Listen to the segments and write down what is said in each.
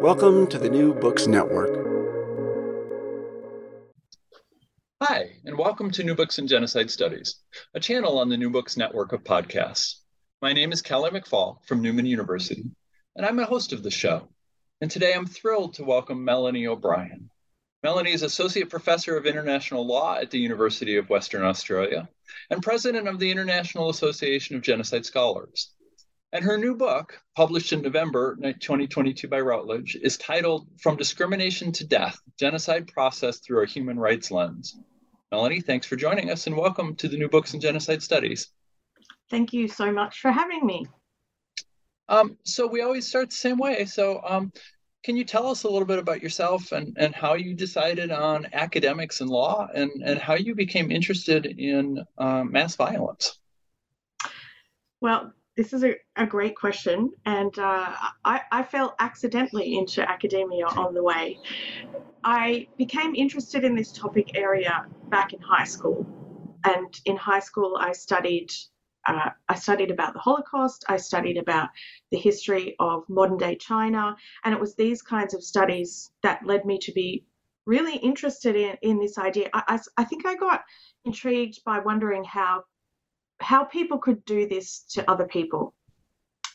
Welcome to the New Books Network. Hi, and welcome to New Books in Genocide Studies, a channel on the New Books Network of podcasts. My name is Kelly McFall from Newman University, and I'm a host of the show. And today I'm thrilled to welcome Melanie O'Brien. Melanie is Associate Professor of International Law at the University of Western Australia and President of the International Association of Genocide Scholars. And her new book, published in November 2022 by Routledge, is titled From Discrimination to Death Genocide Processed Through a Human Rights Lens. Melanie, thanks for joining us and welcome to the New Books in Genocide Studies. Thank you so much for having me. Um, so, we always start the same way. So, um, can you tell us a little bit about yourself and, and how you decided on academics and law and, and how you became interested in um, mass violence? Well, this is a, a great question, and uh, I, I fell accidentally into academia on the way. I became interested in this topic area back in high school, and in high school I studied uh, I studied about the Holocaust, I studied about the history of modern day China, and it was these kinds of studies that led me to be really interested in, in this idea. I, I, I think I got intrigued by wondering how how people could do this to other people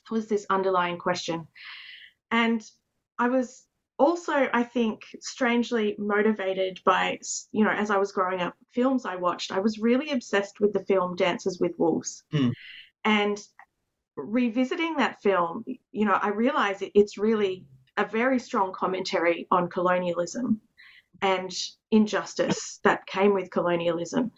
was this underlying question. And I was also, I think, strangely motivated by, you know, as I was growing up, films I watched. I was really obsessed with the film Dances with Wolves. Mm. And revisiting that film, you know, I realized it's really a very strong commentary on colonialism and injustice that came with colonialism.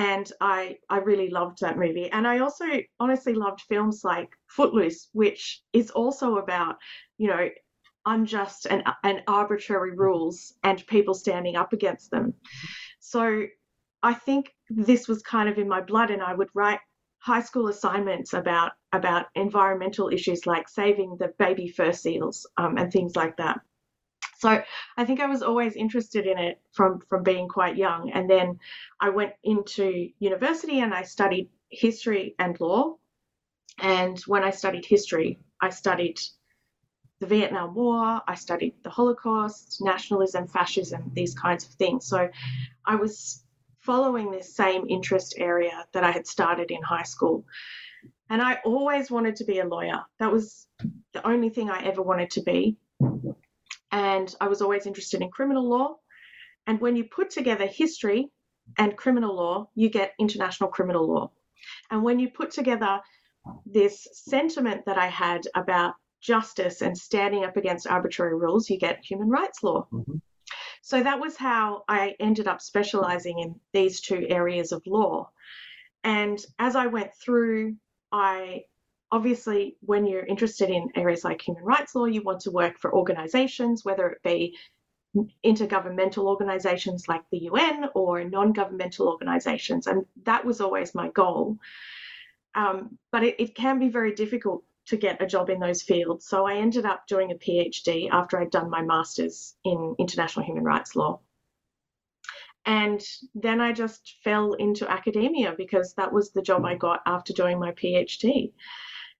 And I, I really loved that movie. And I also honestly loved films like Footloose, which is also about, you know, unjust and, and arbitrary rules and people standing up against them. So I think this was kind of in my blood, and I would write high school assignments about about environmental issues like saving the baby fur seals um, and things like that. So I think I was always interested in it from from being quite young, and then I went into university and I studied history and law. And when I studied history, I studied the Vietnam War, I studied the Holocaust, nationalism, fascism, these kinds of things. So I was following this same interest area that I had started in high school. And I always wanted to be a lawyer. That was the only thing I ever wanted to be. And I was always interested in criminal law. And when you put together history and criminal law, you get international criminal law. And when you put together this sentiment that I had about justice and standing up against arbitrary rules, you get human rights law. Mm-hmm. So that was how I ended up specializing in these two areas of law. And as I went through, I obviously, when you're interested in areas like human rights law, you want to work for organizations, whether it be intergovernmental organizations like the UN or non governmental organizations. And that was always my goal. Um, but it, it, can be very difficult to get a job in those fields. So I ended up doing a PhD after I'd done my master's in international human rights law. And then I just fell into academia because that was the job I got after doing my PhD.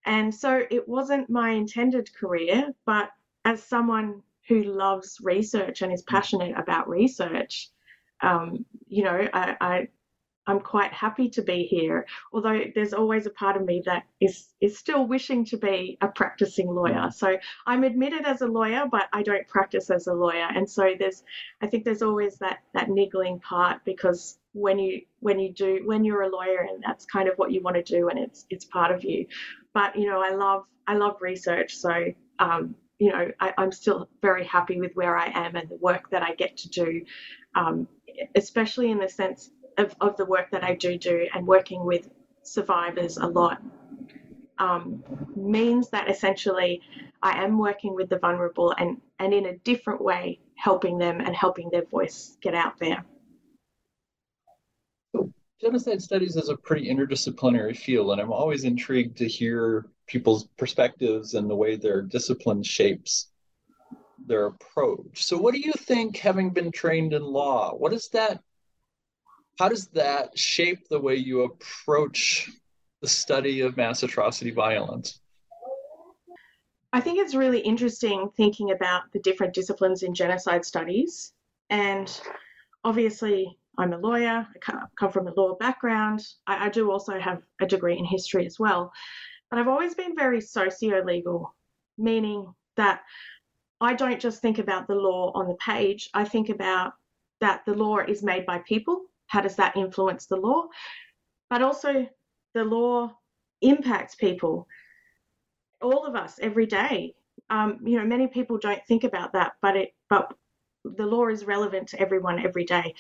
And so it wasn't my intended career, but as someone who loves research and is passionate about research, um, you know, I, I I'm quite happy to be here. Although there's always a part of me that is is still wishing to be a practicing lawyer. So I'm admitted as a lawyer, but I don't practice as a lawyer. And so there's I think there's always that that niggling part because when you when you do when you're a lawyer and that's kind of what you want to do and it's it's part of you. But you know, I love I love research. So um, you know, I, am still very happy with where I am and the work that I get to do, um, especially in the sense of, of the work that I do do and working with survivors a lot um, means that essentially I am working with the vulnerable and, and in a different way helping them and helping their voice get out there. So, genocide studies is a pretty interdisciplinary field, and I'm always intrigued to hear people's perspectives and the way their discipline shapes their approach. So, what do you think, having been trained in law, what does that how does that shape the way you approach the study of mass atrocity violence? I think it's really interesting thinking about the different disciplines in genocide studies. And obviously, I'm a lawyer, I come from a law background. I, I do also have a degree in history as well. But I've always been very socio legal, meaning that I don't just think about the law on the page, I think about that the law is made by people how does that influence the law? But also, the law impacts people, all of us every day. Um, you know, many people don't think about that, but it, but the law is relevant to everyone every day,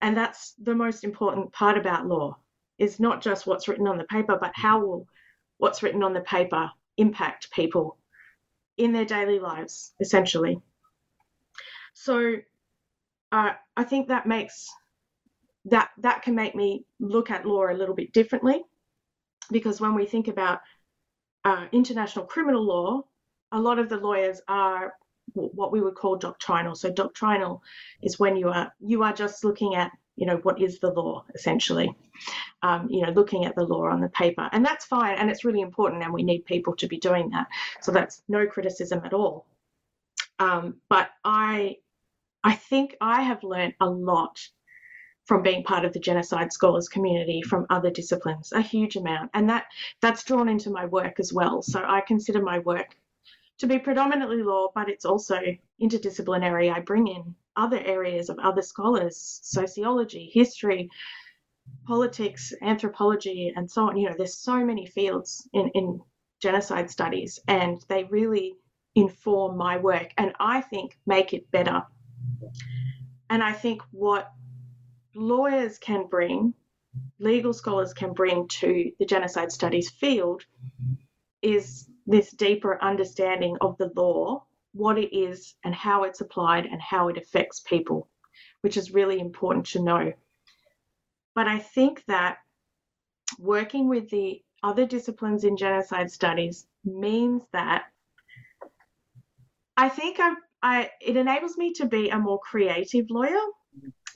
and that's the most important part about law. Is not just what's written on the paper, but how will what's written on the paper impact people in their daily lives, essentially. So, uh, I think that makes that that can make me look at law a little bit differently because when we think about uh, international criminal law, a lot of the lawyers are what we would call doctrinal. So doctrinal is when you are you are just looking at you know what is the law essentially, um, you know looking at the law on the paper, and that's fine and it's really important and we need people to be doing that. So that's no criticism at all. Um, but I I think I have learned a lot from being part of the genocide scholars community from other disciplines a huge amount. And that that's drawn into my work as well. So i consider my work to be predominantly law but it's also interdisciplinary. I bring in other areas of other scholars sociology history politics anthropology and so on. You know there's so many fields in, in genocide studies and they really inform my work and i think make it better. And i think what lawyers can bring, legal scholars can bring to the genocide studies field is this deeper understanding of the law, what it is, and how it's applied, and how it affects people, which is really important to know. But I think that working with the other disciplines in genocide studies means that I think I, I it enables me to be a more creative lawyer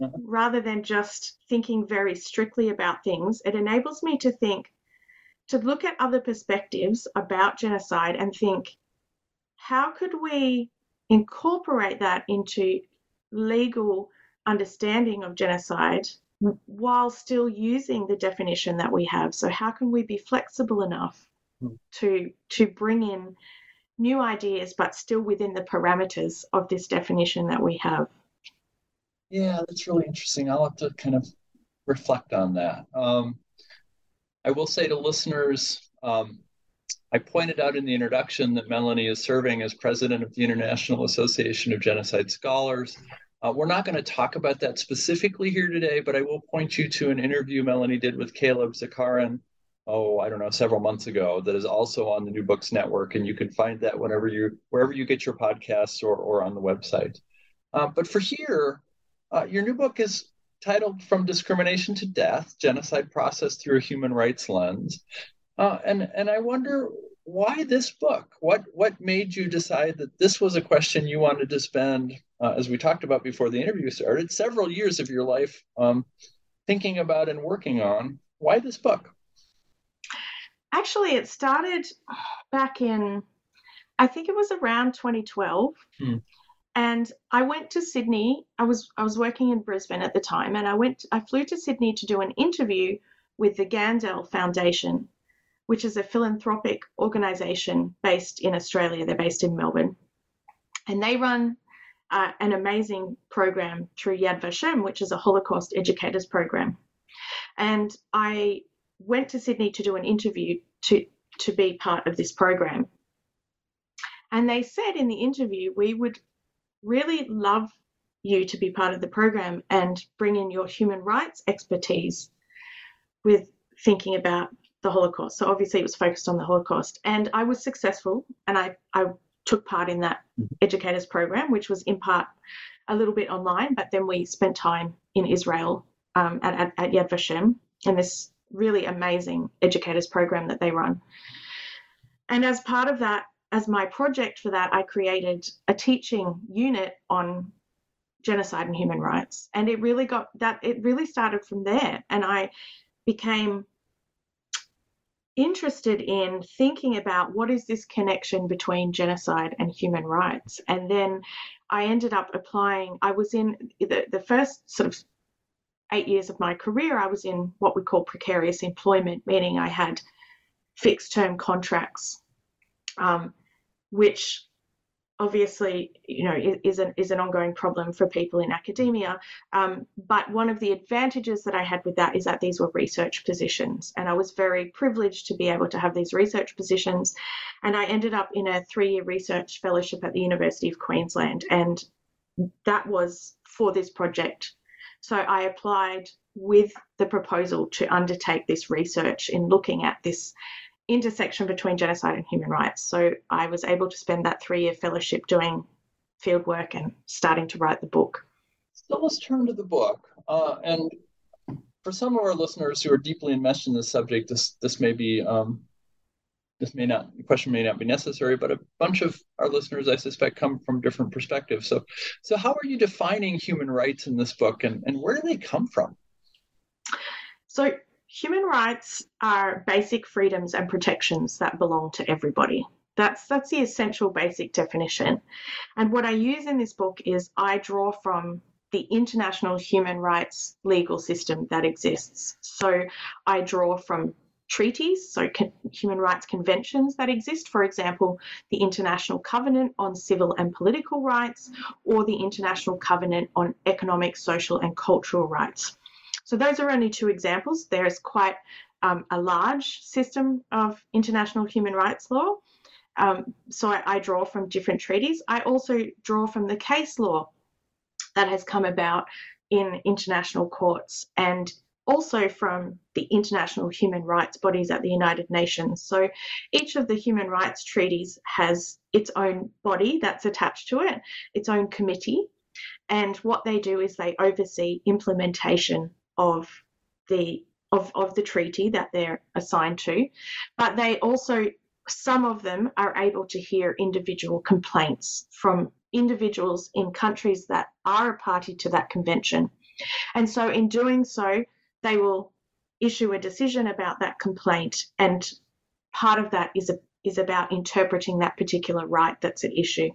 Mm-hmm. rather than just thinking very strictly about things, it enables me to think, to look at other perspectives about genocide and think, how could we incorporate that into legal understanding of genocide while still using the definition that we have? So, how can we be flexible enough hmm. to, to bring in new ideas but still within the parameters of this definition that we have? Yeah, that's really interesting. I'll have to kind of reflect on that. Um, I will say to listeners, um, I pointed out in the introduction that Melanie is serving as president of the International Association of Genocide Scholars. Uh, we're not going to talk about that specifically here today, but I will point you to an interview Melanie did with Caleb Zakarin, oh, I don't know, several months ago, that is also on the New Books Network, and you can find that whenever you wherever you get your podcasts or or on the website. Uh, but for here, uh, your new book is titled From Discrimination to Death Genocide Process Through a Human Rights Lens. Uh, and, and I wonder why this book? What what made you decide that this was a question you wanted to spend, uh, as we talked about before the interview started, several years of your life um, thinking about and working on? Why this book? Actually, it started back in, I think it was around 2012. Hmm. And I went to Sydney. I was I was working in Brisbane at the time, and I went. I flew to Sydney to do an interview with the Gandel Foundation, which is a philanthropic organisation based in Australia. They're based in Melbourne, and they run uh, an amazing program through Yad Vashem, which is a Holocaust educators program. And I went to Sydney to do an interview to to be part of this program. And they said in the interview, we would really love you to be part of the program and bring in your human rights expertise with thinking about the Holocaust. So obviously it was focused on the Holocaust. And I was successful and I, I took part in that mm-hmm. educators program, which was in part a little bit online, but then we spent time in Israel um, at, at, at Yad Vashem in this really amazing educators program that they run. And as part of that, as my project for that, I created a teaching unit on genocide and human rights. And it really got that, it really started from there. And I became interested in thinking about what is this connection between genocide and human rights. And then I ended up applying, I was in the, the first sort of eight years of my career, I was in what we call precarious employment, meaning I had fixed term contracts um, which obviously you know is an is an ongoing problem for people in academia. Um, but one of the advantages that I had with that is that these were research positions and I was very privileged to be able to have these research positions. And I ended up in a three-year research fellowship at the University of Queensland and that was for this project. So I applied with the proposal to undertake this research in looking at this intersection between genocide and human rights. So I was able to spend that three year fellowship doing field work and starting to write the book. So let's turn to the book. Uh, and for some of our listeners who are deeply enmeshed in this subject, this this may be um, this may not the question may not be necessary, but a bunch of our listeners, I suspect, come from different perspectives. So, so how are you defining human rights in this book, and and where do they come from? So human rights are basic freedoms and protections that belong to everybody. That's that's the essential basic definition. And what I use in this book is I draw from the international human rights legal system that exists. So I draw from treaties, so human rights conventions that exist, for example, the International Covenant on Civil and Political Rights or the International Covenant on Economic, Social and Cultural Rights. So those are only two examples. There is quite um, a large system of international human rights law. Um, so I, I draw from different treaties. I also draw from the case law that has come about in international courts and also from the international human rights bodies at the United Nations. So each of the human rights treaties has its own body that's attached to it, its own committee. And what they do is they oversee implementation of the of, of the treaty that they're assigned to, but they also some of them are able to hear individual complaints from individuals in countries that are a party to that convention. And so, in doing so, they will issue a decision about that complaint, and part of that is, a, is about interpreting that particular right that's at issue.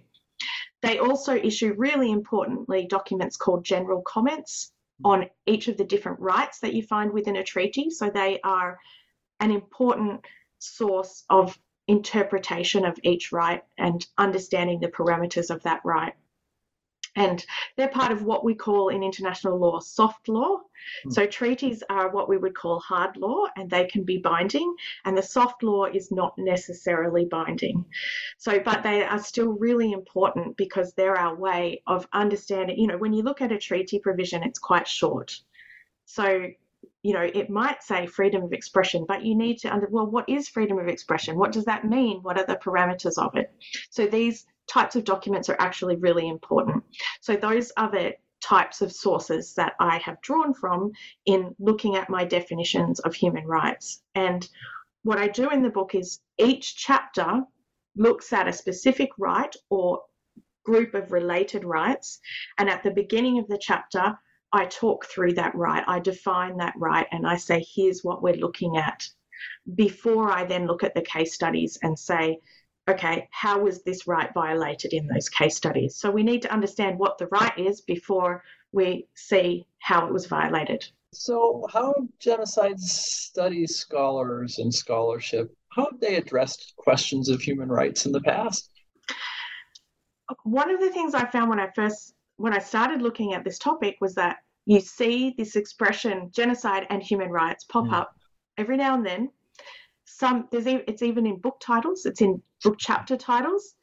They also issue, really importantly, documents called general comments, on each of the different rights that you find within a treaty. So they are an important source of interpretation of each right and understanding the parameters of that right. And they're part of what we call in international law soft law. Mm. So treaties are what we would call hard law and they can be binding, and the soft law is not necessarily binding. So, but they are still really important because they're our way of understanding. You know, when you look at a treaty provision, it's quite short. So, you know, it might say freedom of expression, but you need to under well, what is freedom of expression? What does that mean? What are the parameters of it? So these types of documents are actually really important. So those are the types of sources that I have drawn from in looking at my definitions of human rights. And what I do in the book is each chapter looks at a specific right or group of related rights. And at the beginning of the chapter, I talk through that right. I define that right and I say, here's what we're looking at before I then look at the case studies and say, okay, how was this right violated in those case studies? So we need to understand what the right is before we see how it was violated. So, how genocide studies scholars and scholarship, how have they addressed questions of human rights in the past? One of the things I found when I first when I started looking at this topic was that you see this expression genocide and human rights pop mm. up every now and then. Some there's it's even in book titles, it's in book chapter titles,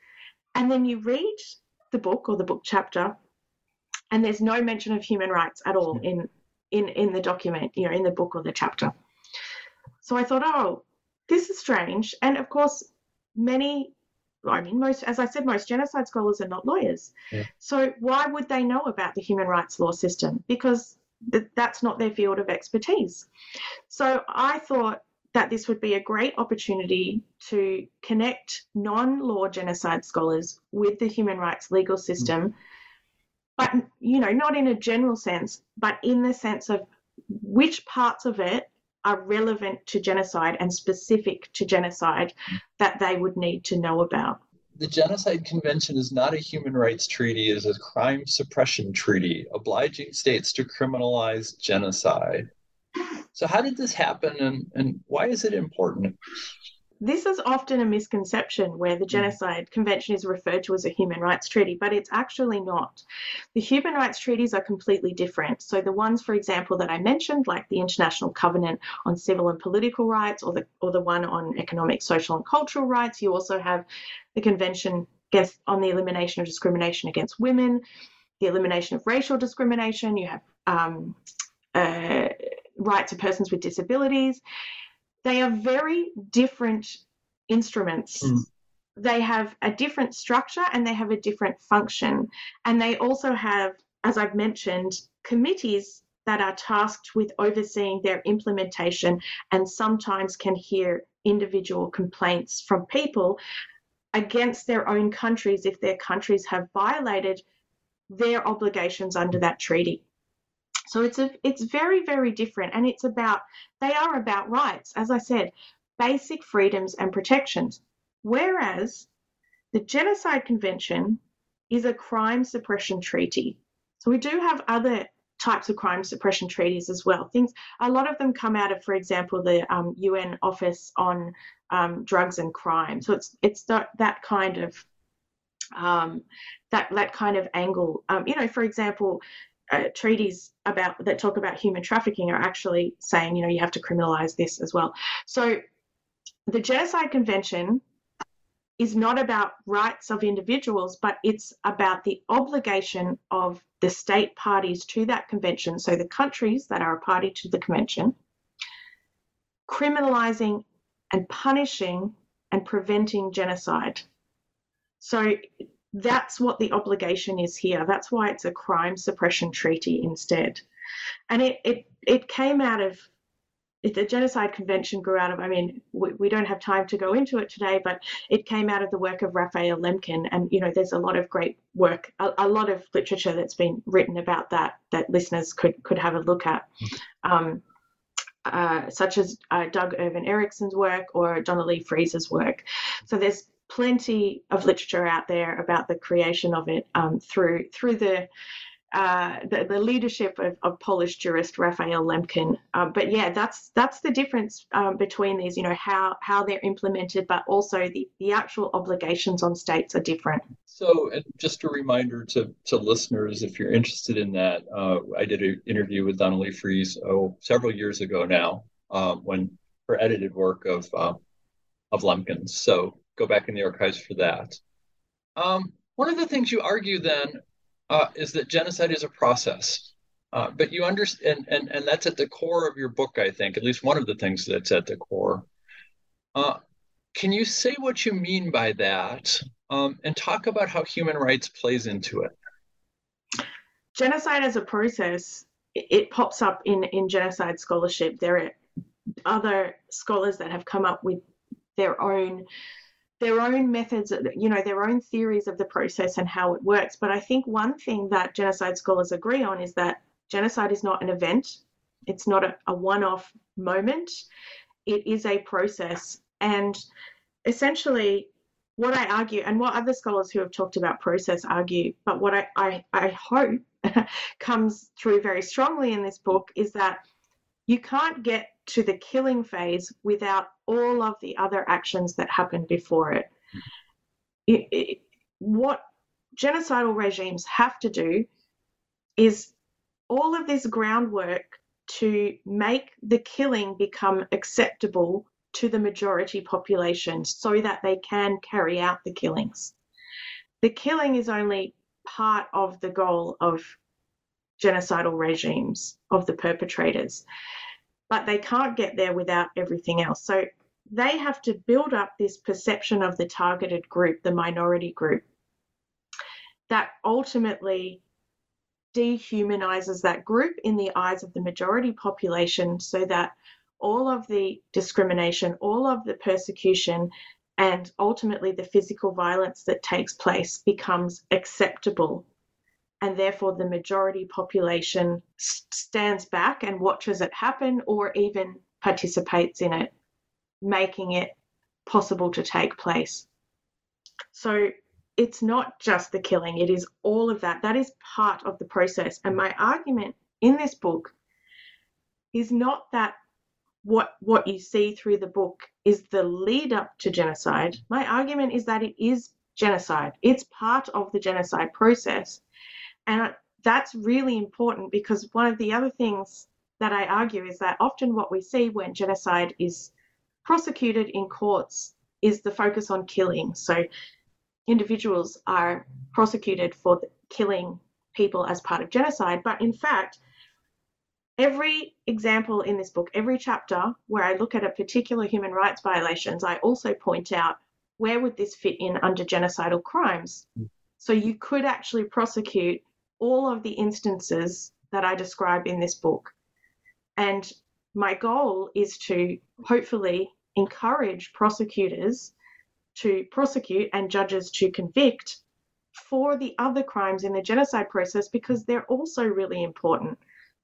and then you read the book or the book chapter, and there's no mention of human rights at all in in in the document, you know, in the book or the chapter. So I thought, oh, this is strange, and of course, many I mean, most, as I said, most genocide scholars are not lawyers. Yeah. So why would they know about the human rights law system? Because th- that's not their field of expertise. So I thought that this would be a great opportunity to connect non-law genocide scholars with the human rights legal system, mm. but you know, not in a general sense, but in the sense of which parts of it are relevant to genocide and specific to genocide that they would need to know about. The Genocide Convention is not a human rights treaty, it is a crime suppression treaty obliging states to criminalize genocide. So, how did this happen and, and why is it important? This is often a misconception where the mm. Genocide Convention is referred to as a human rights treaty, but it's actually not. The human rights treaties are completely different. So, the ones, for example, that I mentioned, like the International Covenant on Civil and Political Rights or the, or the one on economic, social, and cultural rights, you also have the Convention on the Elimination of Discrimination Against Women, the elimination of racial discrimination, you have um, uh, rights of persons with disabilities. They are very different instruments. Mm. They have a different structure and they have a different function. And they also have, as I've mentioned, committees that are tasked with overseeing their implementation and sometimes can hear individual complaints from people against their own countries if their countries have violated their obligations under that treaty. So it's a it's very very different, and it's about they are about rights, as I said, basic freedoms and protections. Whereas the Genocide Convention is a crime suppression treaty. So we do have other types of crime suppression treaties as well. Things a lot of them come out of, for example, the um, UN Office on um, Drugs and Crime. So it's it's that, that kind of um, that that kind of angle. Um, you know, for example, uh, treaties about that talk about human trafficking are actually saying, you know, you have to criminalize this as well. So the Genocide Convention is not about rights of individuals, but it's about the obligation of the state parties to that convention, so the countries that are a party to the convention, criminalizing and punishing and preventing genocide. So that's what the obligation is here. That's why it's a crime suppression treaty instead. And it, it, it came out of the Genocide Convention grew out of, I mean, we, we, don't have time to go into it today, but it came out of the work of Raphael Lemkin. And, you know, there's a lot of great work, a, a lot of literature that's been written about that, that listeners could, could have a look at, um, uh, such as uh, Doug Irvin Erickson's work or Donna Lee Frieze's work. So there's plenty of literature out there about the creation of it um, through through the, uh, the, the leadership of, of, Polish jurist Raphael Lemkin. Uh, but yeah, that's that's the difference um, between these. You know how how they're implemented, but also the the actual obligations on states are different. So, and just a reminder to to listeners, if you're interested in that, uh, I did an interview with Donna Lee Frieze oh several years ago now um, when her edited work of uh, of Lemkin's. So go back in the archives for that. Um, one of the things you argue then uh, is that genocide is a process. Uh, but you understand, and, and, that's at the core of your book, I think, at least one of the things that's at the core. Uh, can you say what you mean by that um, and talk about how human rights plays into it? Genocide as a process, it, it pops up in, in genocide scholarship. There are other scholars that have come up with their own their own methods, you know, their own theories of the process and how it works. But I think one thing that genocide scholars agree on is that genocide is not an event, it's not a, a one off moment, it is a process. And essentially, what I argue, and what other scholars who have talked about process argue, but what I, I, I hope comes through very strongly in this book is that you can't get to the killing phase without all of the other actions that happen before it. it, it what genocidal regimes have to do is all of this groundwork to make the killing become acceptable to the majority population so that they can carry out the killings. The killing is only part of the goal of genocidal regimes, of the perpetrators, but they can't get there without everything else. So they have to build up this perception of the targeted group, the minority group, that ultimately dehumanizes that group in the eyes of the majority population so that all of the discrimination, all of the persecution, and ultimately the physical violence that takes place becomes acceptable. And therefore, the majority population stands back and watches it happen or even participates in it, making it possible to take place. So, it's not just the killing, it is all of that. That is part of the process. And my argument in this book is not that what what you see through the book is the lead up to genocide. My argument is that it is genocide. It's part of the genocide process. And that's really important because one of the other things that I argue is that often what we see when genocide is prosecuted in courts is the focus on killing. So individuals are prosecuted for killing people as part of genocide. But in fact, every example in this book, every chapter where I look at a particular human rights violations, I also point out where would this fit in under genocidal crimes. Mm. So you could actually prosecute all of the instances that I describe in this book. And my goal is to hopefully encourage prosecutors to prosecute and judges to convict for the other crimes in the genocide process because they're also really important.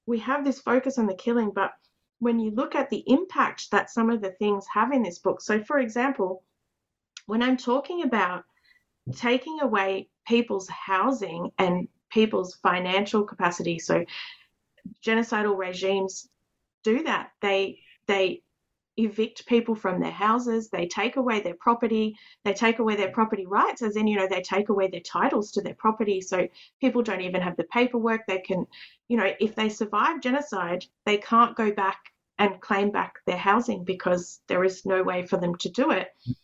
We have this focus on the killing, but when you look at the impact that some of the things have in this book, so for example, when I'm talking about taking away people's housing and people's financial capacity, so genocidal regimes do that. They they evict people from their houses, they take away their property, they take away their property rights, as in, you know, they take away their titles to their property. So people don't even have the paperwork. They can, you know, if they survive genocide, they can't go back and claim back their housing because there is no way for them to do it. Mm.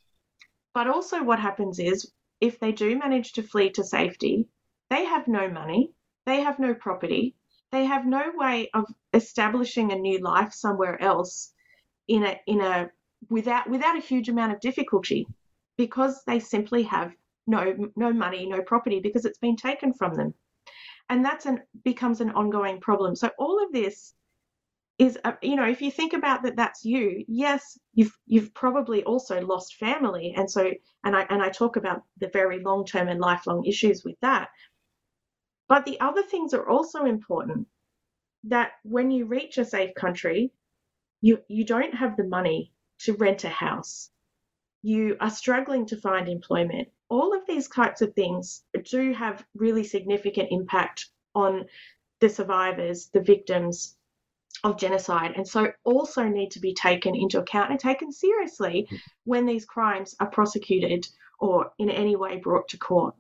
But also, what happens is if they do manage to flee to safety, they have no money, they have no property, they have no way of establishing a new life somewhere else in a in a without without a huge amount of difficulty because they simply have no no money, no property because it's been taken from them. And that's an becomes an ongoing problem. So all of this is uh, you know if you think about that that's you yes you've you've probably also lost family and so and i and i talk about the very long term and lifelong issues with that but the other things are also important that when you reach a safe country you you don't have the money to rent a house. You are struggling to find employment. All of these types of things do have really significant impact on the survivors the victims of genocide and so also need to be taken into account and taken seriously when these crimes are prosecuted or in any way brought to court.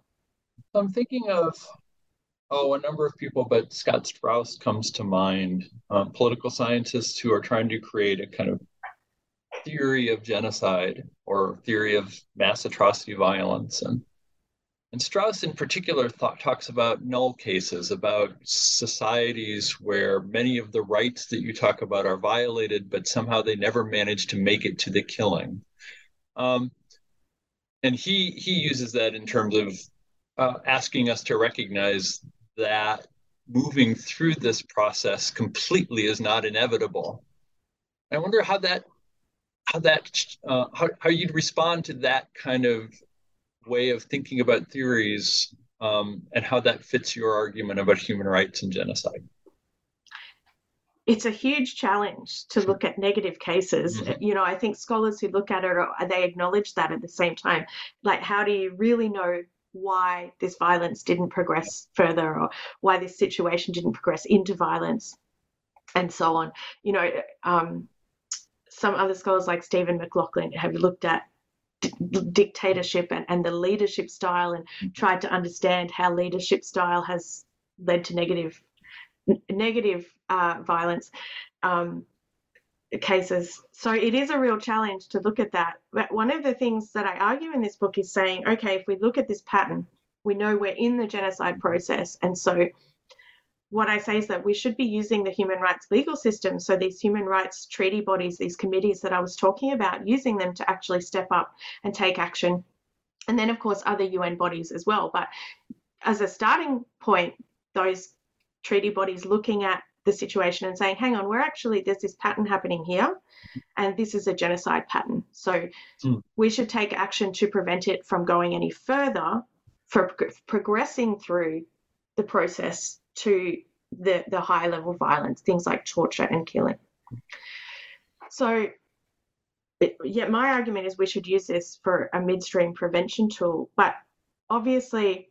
I'm thinking of Oh, a number of people, but Scott Straus comes to mind. Um, political scientists who are trying to create a kind of theory of genocide or theory of mass atrocity violence, and and Straus in particular talks about null cases, about societies where many of the rights that you talk about are violated, but somehow they never manage to make it to the killing. Um, and he he uses that in terms of uh, asking us to recognize that moving through this process completely is not inevitable. I wonder how that how that uh, how, how you'd respond to that kind of way of thinking about theories um, and how that fits your argument about human rights and genocide it's a huge challenge to look at negative cases. Mm-hmm. You know, I think scholars who look at it, they acknowledge that at the same time. Like, how do you really know why this violence didn't progress further or why this situation didn't progress into violence and so on? You know, um, some other scholars like Stephen McLoughlin have looked at dictatorship and, and the leadership style and mm-hmm. tried to understand how leadership style has led to negative negative uh, violence um, cases. So it is a real challenge to look at that. But one of the things that I argue in this book is saying, okay, if we look at this pattern, we know we're in the genocide process. And so what I say is that we should be using the human rights legal system. So these human rights treaty bodies, these committees that I was talking about, using them to actually step up and take action. And then, of course, other UN bodies as well. But as a starting point, those treaty bodies looking at the situation and saying, hang on, we're actually, there's this pattern happening here, and this is a genocide pattern. So mm. we should take action to prevent it from going any further, for progressing through the process to the, the high level violence, things like torture and killing. So, it, yeah, my argument is we should use this for a midstream prevention tool, but obviously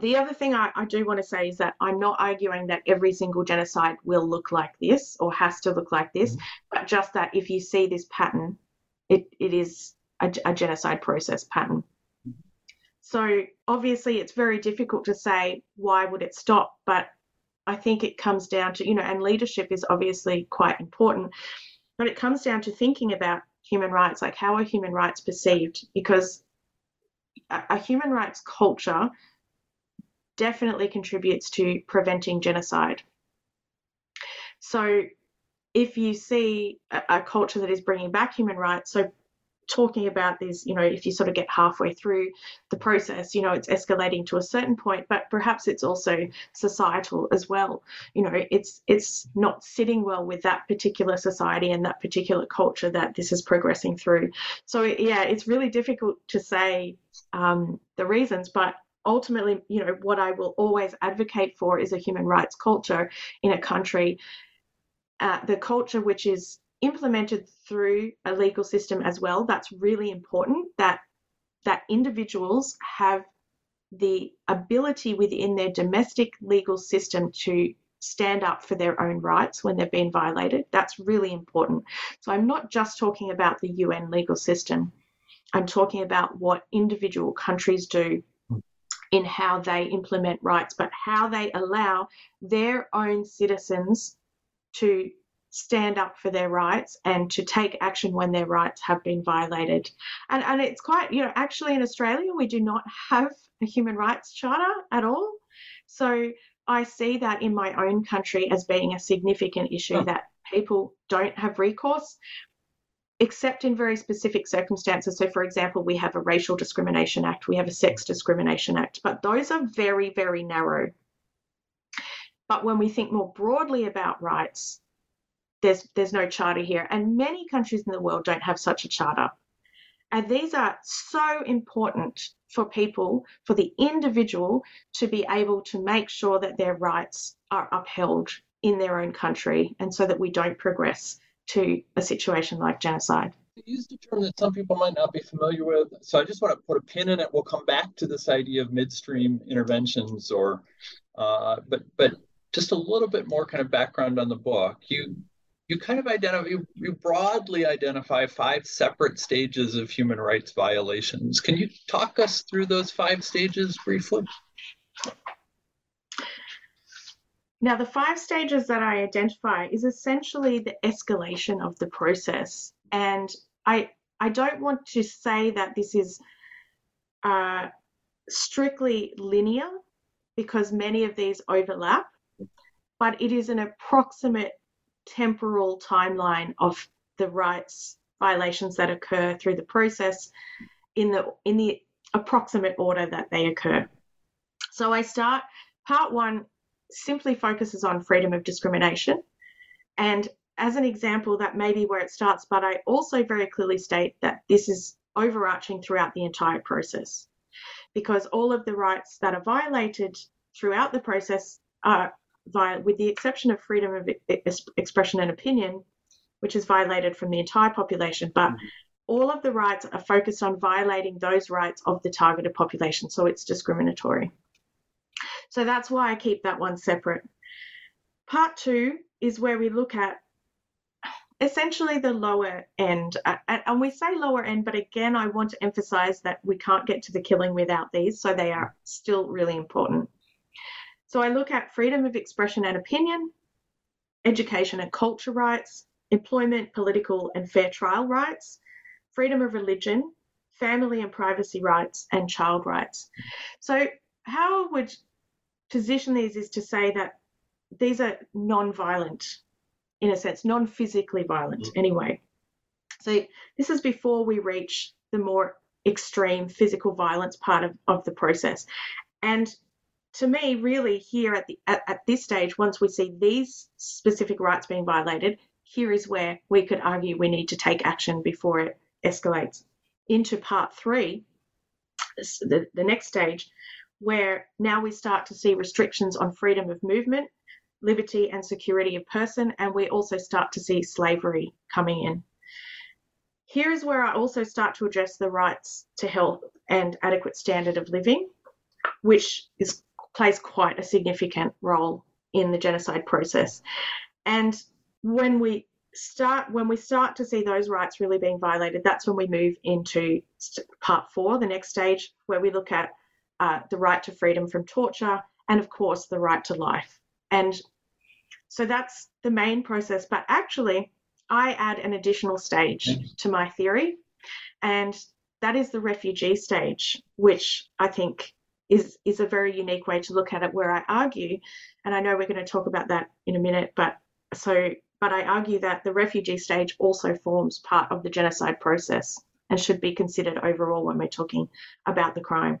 the other thing I, I, do want to say is that I'm not arguing that every single genocide will look like this or has to look like this, mm-hmm. but just that if you see this pattern, it, it is a, a genocide process pattern. So obviously, it's very difficult to say why would it stop, but I think it comes down to, you know, and leadership is obviously quite important, but it comes down to thinking about human rights, like how are human rights perceived? Because a, a human rights culture definitely contributes to preventing genocide. So, if you see a, a, culture that is bringing back human rights, so talking about this, you know, if you sort of get halfway through the process, you know, it's escalating to a certain point, but perhaps it's also societal as well. You know, it's it's not sitting well with that particular society and that particular culture that this is progressing through. So yeah, it's really difficult to say um, the reasons, but ultimately, you know, what I will always advocate for is a human rights culture in a country. Uh, the culture which is implemented through a legal system as well. That's really important. That that individuals have the ability within their domestic legal system to stand up for their own rights when they've been violated. That's really important. So I'm not just talking about the UN legal system. I'm talking about what individual countries do in how they implement rights, but how they allow their own citizens to stand up for their rights and to take action when their rights have been violated. And, and it's quite, you know, actually in Australia, we do not have a human rights charter at all. So I see that in my own country as being a significant issue oh. that people don't have recourse except in very specific circumstances. So, for example, we have a Racial Discrimination Act, we have a Sex Discrimination Act, but those are very, very narrow. But when we think more broadly about rights, there's there's no charter here, and many countries in the world don't have such a charter. And these are so important for people, for the individual to be able to make sure that their rights are upheld in their own country, and so that we don't progress to a situation like genocide. You used a term that some people might not be familiar with. So I just want to put a pin in it. We'll come back to this idea of midstream interventions or uh, but but just a little bit more kind of background on the book. You you kind of identify you broadly identify five separate stages of human rights violations. Can you talk us through those five stages briefly? Now, the five stages that I identify is essentially the escalation of the process. And I, I don't want to say that this is uh, strictly linear because many of these overlap, but it is an approximate temporal timeline of the rights violations that occur through the process in the in the approximate order that they occur. So I start part one simply focuses on freedom of discrimination. And as an example, that may be where it starts, but I also very clearly state that this is overarching throughout the entire process because all of the rights that are violated throughout the process are with the exception of freedom of expression and opinion, which is violated from the entire population, but mm-hmm. all of the rights are focused on violating those rights of the targeted population, so it's discriminatory. So that's why I keep that one separate. Part two is where we look at essentially the lower end. And we say lower end, but again, I want to emphasize that we can't get to the killing without these, so they are still really important. So I look at freedom of expression and opinion, education and culture rights, employment, political and fair trial rights, freedom of religion, family and privacy rights, and child rights. So, how would position these is to say that these are non violent in a sense, non physically violent mm-hmm. anyway. So this is before we reach the more extreme physical violence part of, of the process. And to me, really, here at the at, at this stage, once we see these specific rights being violated, here is where we could argue we need to take action before it escalates into part three, the, the next stage, where now we start to see restrictions on freedom of movement liberty and security of person, and we also start to see slavery coming in. Here is where I also start to address the rights to health and adequate standard of living, which is, plays quite a significant role in the genocide process. And when we start when we start to see those rights really being violated, that's when we move into part four, the next stage, where we look at uh, the right to freedom from torture and, of course, the right to life. And so that's the main process. But actually, I add an additional stage to my theory, and that is the refugee stage, which I think is is a very unique way to look at it. Where I argue, and I know we're going to talk about that in a minute, but so but I argue that the refugee stage also forms part of the genocide process and should be considered overall when we're talking about the crime.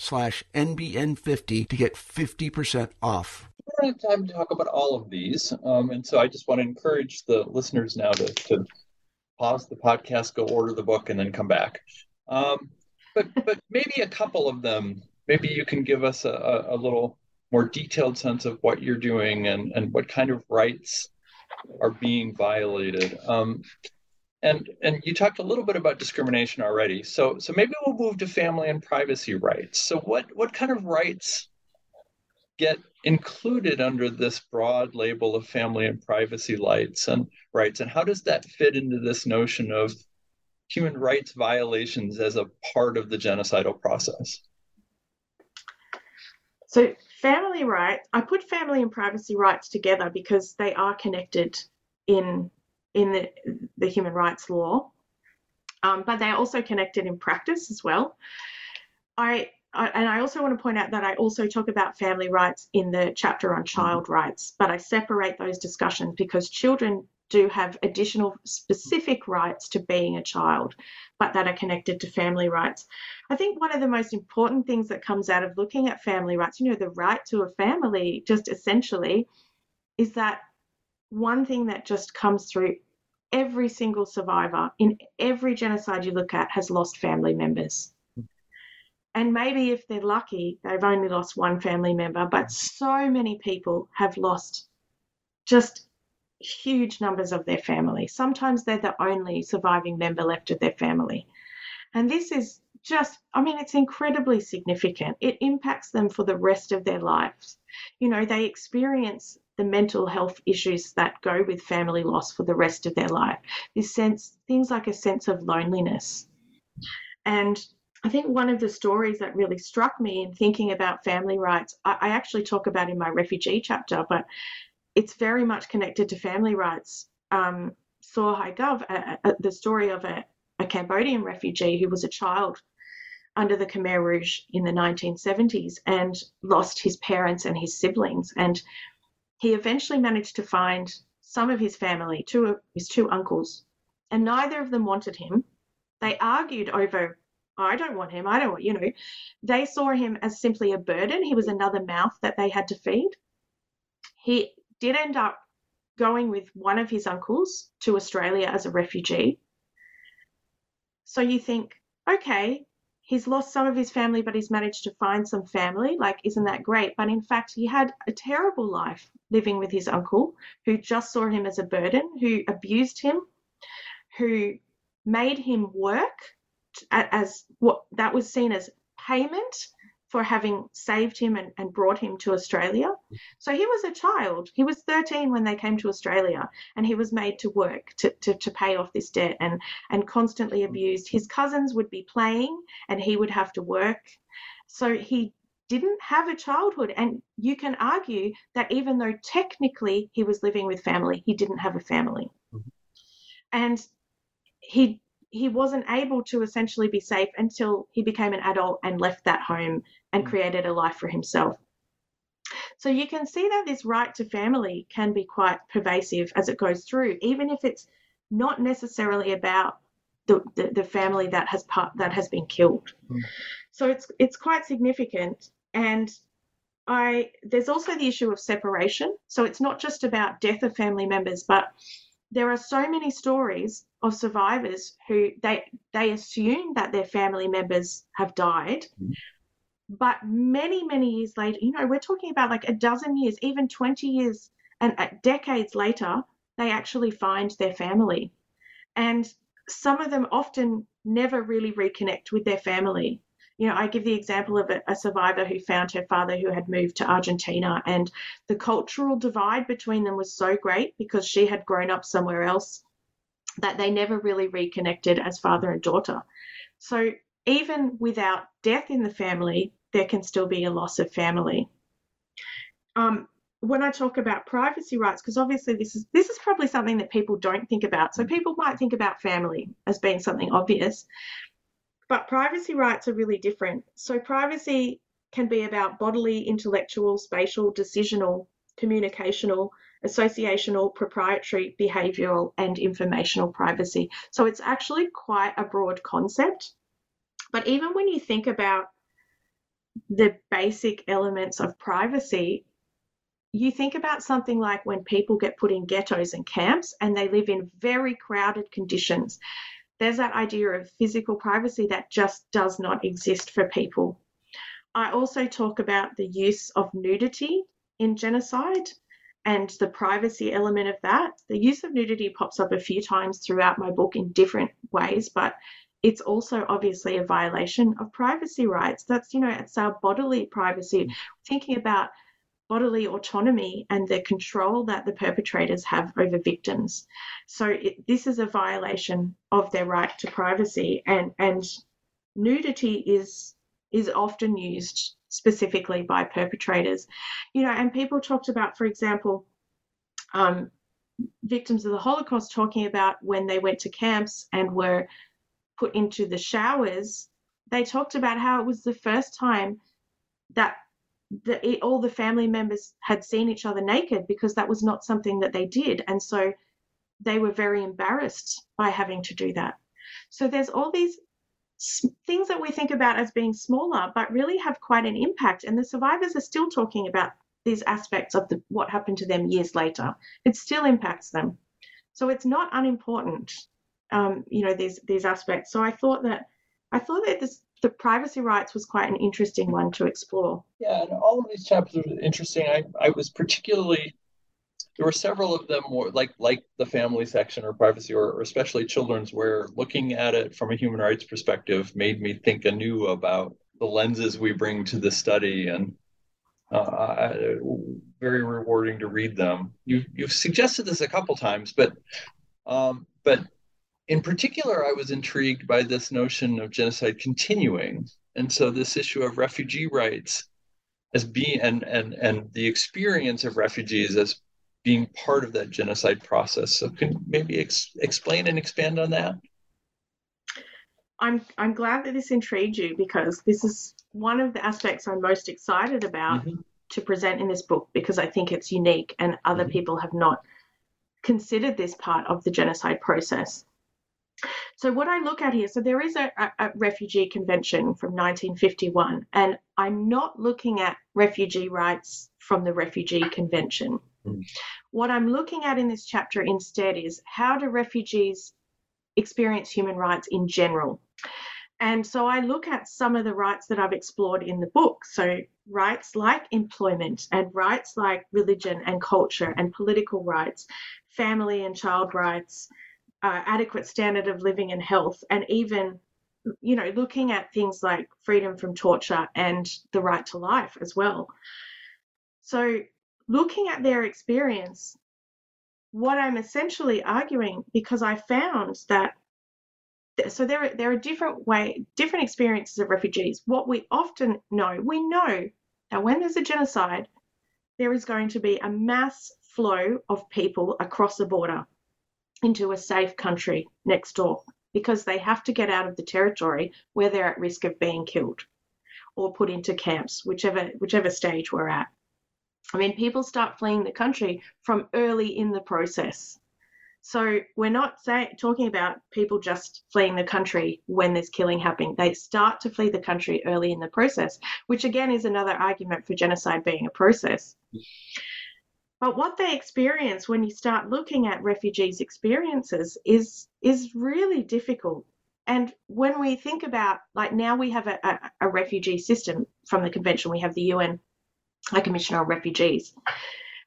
slash NBN50 to get 50% off. We don't have time to talk about all of these. Um, and so I just want to encourage the listeners now to, to pause the podcast, go order the book, and then come back. Um, but, but maybe a couple of them, maybe you can give us a, a little more detailed sense of what you're doing and, and what kind of rights are being violated. Um, and and you talked a little bit about discrimination already. So so maybe we'll move to family and privacy rights. So what what kind of rights get included under this broad label of family and privacy rights and rights and how does that fit into this notion of human rights violations as a part of the genocidal process? So family rights, I put family and privacy rights together because they are connected in in the, the human rights law, um, but they're also connected in practice as well. I, I, and I also want to point out that I also talk about family rights in the chapter on child rights, but I separate those discussions because children do have additional specific rights to being a child, but that are connected to family rights. I think one of the most important things that comes out of looking at family rights, you know, the right to a family, just essentially, is that one thing that just comes through every single survivor in every genocide you look at has lost family members. And maybe if they're lucky, they've only lost one family member, but so many people have lost just huge numbers of their family. Sometimes they're the only surviving member left of their family. And this is just, I mean, it's incredibly significant. It impacts them for the rest of their lives. You know, they experience the mental health issues that go with family loss for the rest of their life. This sense, things like a sense of loneliness. And I think one of the stories that really struck me in thinking about family rights, I, I actually talk about in my refugee chapter, but it's very much connected to family rights. Um, Saw Hai Gov, the story of a, a Cambodian refugee who was a child under the Khmer Rouge in the 1970s and lost his parents and his siblings. And he eventually managed to find some of his family, two of his two uncles, and neither of them wanted him. They argued over, I don't want him, I don't want, you know. They saw him as simply a burden. He was another mouth that they had to feed. He did end up going with one of his uncles to Australia as a refugee. So you think, okay, he's lost some of his family, but he's managed to find some family. Like, isn't that great? But in fact, he had a terrible life living with his uncle, who just saw him as a burden, who abused him, who made him work as what that was seen as payment for having saved him and, and brought him to Australia. So he was a child. He was 13 when they came to Australia and he was made to work to, to, to pay off this debt and, and constantly abused. His cousins would be playing and he would have to work. So he didn't have a childhood. And you can argue that even though technically he was living with family, he didn't have a family. Mm-hmm. And he he wasn't able to essentially be safe until he became an adult and left that home and mm. created a life for himself. So you can see that this right to family can be quite pervasive as it goes through, even if it's not necessarily about the, the, the family that has part, that has been killed. Mm. So it's it's quite significant. And I there's also the issue of separation. So it's not just about death of family members, but there are so many stories of survivors who they they assume that their family members have died. Mm-hmm. but many many years later you know we're talking about like a dozen years even 20 years and uh, decades later they actually find their family. And some of them often never really reconnect with their family you know, I give the example of a, a, survivor who found her father who had moved to Argentina, and the cultural divide between them was so great because she had grown up somewhere else that they never really reconnected as father and daughter. So even without death in the family, there can still be a loss of family. Um, when I talk about privacy rights, because obviously this is this is probably something that people don't think about. So people might think about family as being something obvious, but privacy rights are really different. So privacy can be about bodily, intellectual, spatial, decisional, communicational, associational, proprietary, behavioral, and informational privacy. So it's actually quite a broad concept. But even when you think about the basic elements of privacy, you think about something like when people get put in ghettos and camps and they live in very crowded conditions. There's that idea of physical privacy that just does not exist for people. I also talk about the use of nudity in genocide and the privacy element of that. The use of nudity pops up a few times throughout my book in different ways, but it's also obviously a violation of privacy rights. That's, you know, it's our bodily privacy, mm. thinking about bodily autonomy and the control that the perpetrators have over victims. So it, this is a violation of their right to privacy, and and nudity is is often used specifically by perpetrators. You know, and people talked about, for example, um, victims of the Holocaust talking about when they went to camps and were put into the showers. They talked about how it was the first time that the, all the family members had seen each other naked because that was not something that they did. And so they were very embarrassed by having to do that. So there's all these things that we think about as being smaller, but really have quite an impact. And the survivors are still talking about these aspects of the, what happened to them years later. It still impacts them. So it's not unimportant, um, you know, these these aspects. So I thought that I thought that this the privacy rights was quite an interesting one to explore. Yeah, and all of these chapters are interesting. I, I was particularly there were several of them more like like the family section or privacy or, or especially children's where looking at it from a human rights perspective made me think anew about the lenses we bring to the study and uh, very rewarding to read them. You, you've suggested this a couple times, but um, but in particular, I was intrigued by this notion of genocide continuing, and so this issue of refugee rights as being and and and the experience of refugees as being part of that genocide process. So, can maybe ex- explain and expand on that? I'm I'm glad that this intrigued you because this is one of the aspects I'm most excited about mm-hmm. to present in this book because I think it's unique and other mm-hmm. people have not considered this part of the genocide process. So what I look at here, so there is a, a, refugee convention from 1951, and I'm not looking at refugee rights from the refugee convention. Mm. What I'm looking at in this chapter instead is how do refugees experience human rights in general? And so I look at some of the rights that I've explored in the book. So, rights like employment, and rights like religion and culture, and political rights, family and child rights, uh, adequate standard of living and health, and even you know looking at things like freedom from torture and the right to life as well. So looking at their experience what i'm essentially arguing because i found that so there are, there are different way different experiences of refugees. What we often know we know that when there's a genocide there is going to be a mass flow of people across the border into a safe country next door because they have to get out of the territory where they're at risk of being killed or put into camps whichever whichever stage we're at i mean people start fleeing the country from early in the process so we're not say, talking about people just fleeing the country when there's killing happening. They start to flee the country early in the process, which again is another argument for genocide being a process. But what they experience when you start looking at refugees' experiences is is really difficult. And when we think about like now we have a, a, a refugee system from the convention, we have the UN High Commissioner on Refugees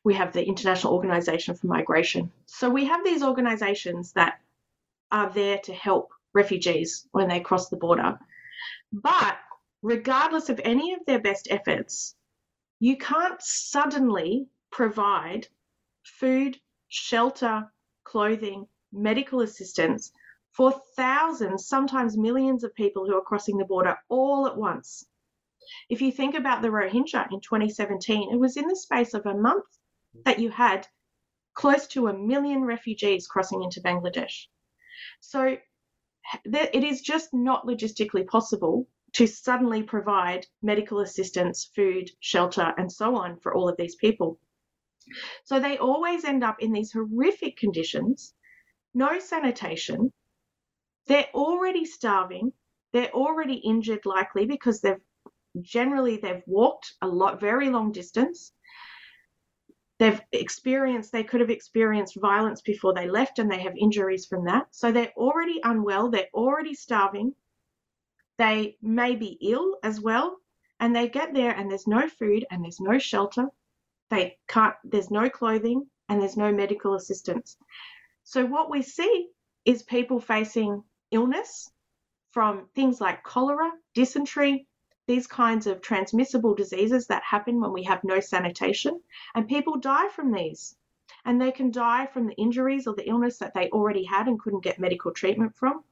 we have the International Organization for Migration. So we have these organizations that are there to help refugees when they cross the border. But regardless of any of their best efforts, you can't suddenly provide food, shelter, clothing, medical assistance for thousands, sometimes millions of people who are crossing the border all at once. If you think about the Rohingya in 2017, it was in the space of a month that you had close to a million refugees crossing into Bangladesh. So it is just not logistically possible to suddenly provide medical assistance, food, shelter, and so on for all of these people. So they always end up in these horrific conditions, no sanitation. They're already starving. They're already injured, likely because they've generally they've walked a lot, very long distance. They've experienced they could have experienced violence before they left and they have injuries from that. So they're already unwell. They're already starving. They may be ill as well and they get there and there's no food and there's no shelter they can't there's no clothing and there's no medical assistance so what we see is people facing illness from things like cholera dysentery these kinds of transmissible diseases that happen when we have no sanitation, and people die from these. And they can die from the injuries or the illness that they already had and couldn't get medical treatment from.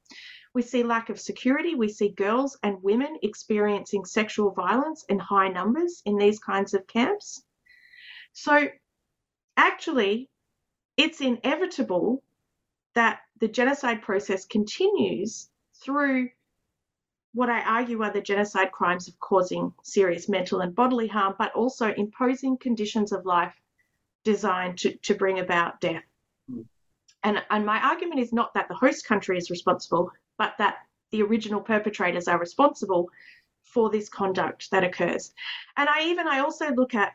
We see lack of security. We see girls and women experiencing sexual violence in high numbers in these kinds of camps. So, actually, it's inevitable that the genocide process continues through what I argue are the genocide crimes of causing serious mental and bodily harm, but also imposing conditions of life designed to, to bring about death. Mm. And, and my argument is not that the host country is responsible, but that the original perpetrators are responsible for this conduct that occurs. And I even I also look at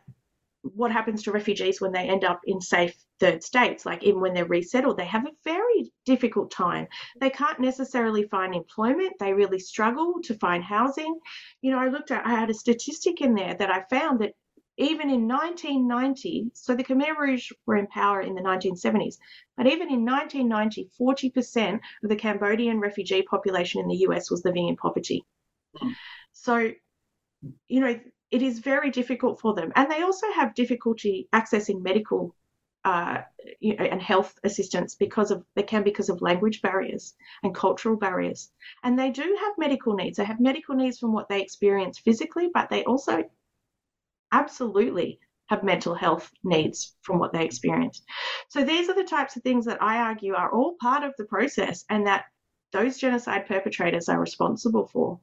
what happens to refugees when they end up in safe third states, like even when they're resettled, they have a very difficult time. They can't necessarily find employment. They really struggle to find housing. You know, I looked at, I had a statistic in there that I found that even in 1990, so the Khmer Rouge were in power in the 1970s, but even in 1990, 40% of the Cambodian refugee population in the US was living in poverty. So, you know, it is very difficult for them. And they also have difficulty accessing medical uh, you know, and health assistance because of they can because of language barriers and cultural barriers. And they do have medical needs. They have medical needs from what they experience physically, but they also absolutely have mental health needs from what they experience. So these are the types of things that I argue are all part of the process and that those genocide perpetrators are responsible for.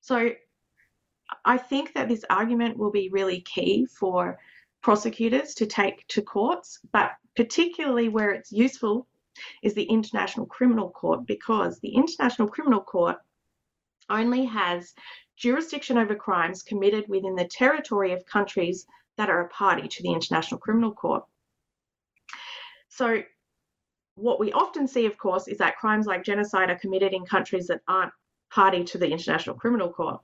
So I think that this argument will be really key for prosecutors to take to courts, but particularly where it's useful is the International Criminal Court because the International Criminal Court only has jurisdiction over crimes committed within the territory of countries that are a party to the International Criminal Court. So, what we often see, of course, is that crimes like genocide are committed in countries that aren't party to the International Criminal Court.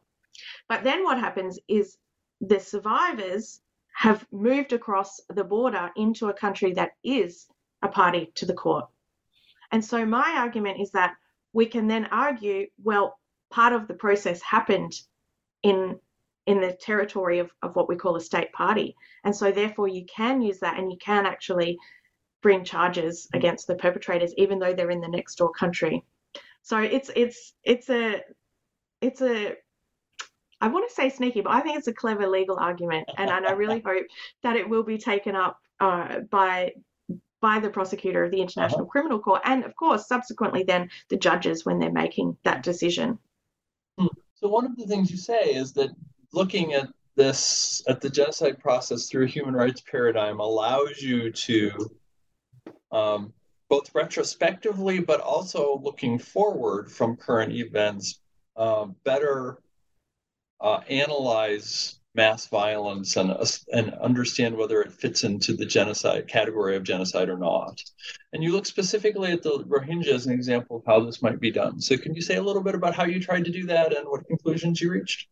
But then what happens is the survivors have moved across the border into a country that is a party to the court. And so my argument is that we can then argue, well, part of the process happened in in the territory of, of what we call a state party. And so therefore you can use that and you can actually bring charges against the perpetrators even though they're in the next door country. So it's it's it's a it's a I want to say sneaky, but I think it's a clever legal argument, and, and I really hope that it will be taken up uh, by by the prosecutor of the International uh-huh. Criminal Court, and of course, subsequently, then the judges when they're making that decision. Hmm. So one of the things you say is that looking at this at the genocide process through a human rights paradigm allows you to um, both retrospectively but also looking forward from current events uh, better uh, analyze mass violence and, and understand whether it fits into the genocide category of genocide or not. And you look specifically at the Rohingya as an example of how this might be done. So can you say a little bit about how you tried to do that and what conclusions you reached?